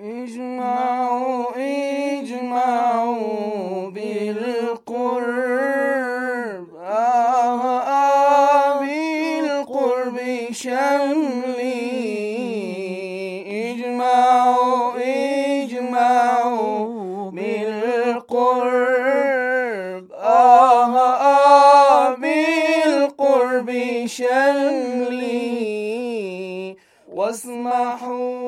اجمعوا اجمعوا بالقرب. آه آه بالقرب شملي. اجمعوا اجمعوا بالقرب. آه آه بالقرب شملي. واسمحوا